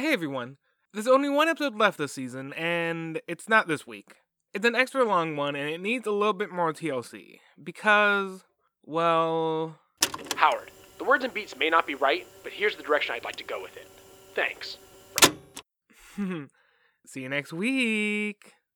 Hey everyone, there's only one episode left this season, and it's not this week. It's an extra long one, and it needs a little bit more TLC. Because, well. Howard, the words and beats may not be right, but here's the direction I'd like to go with it. Thanks. See you next week.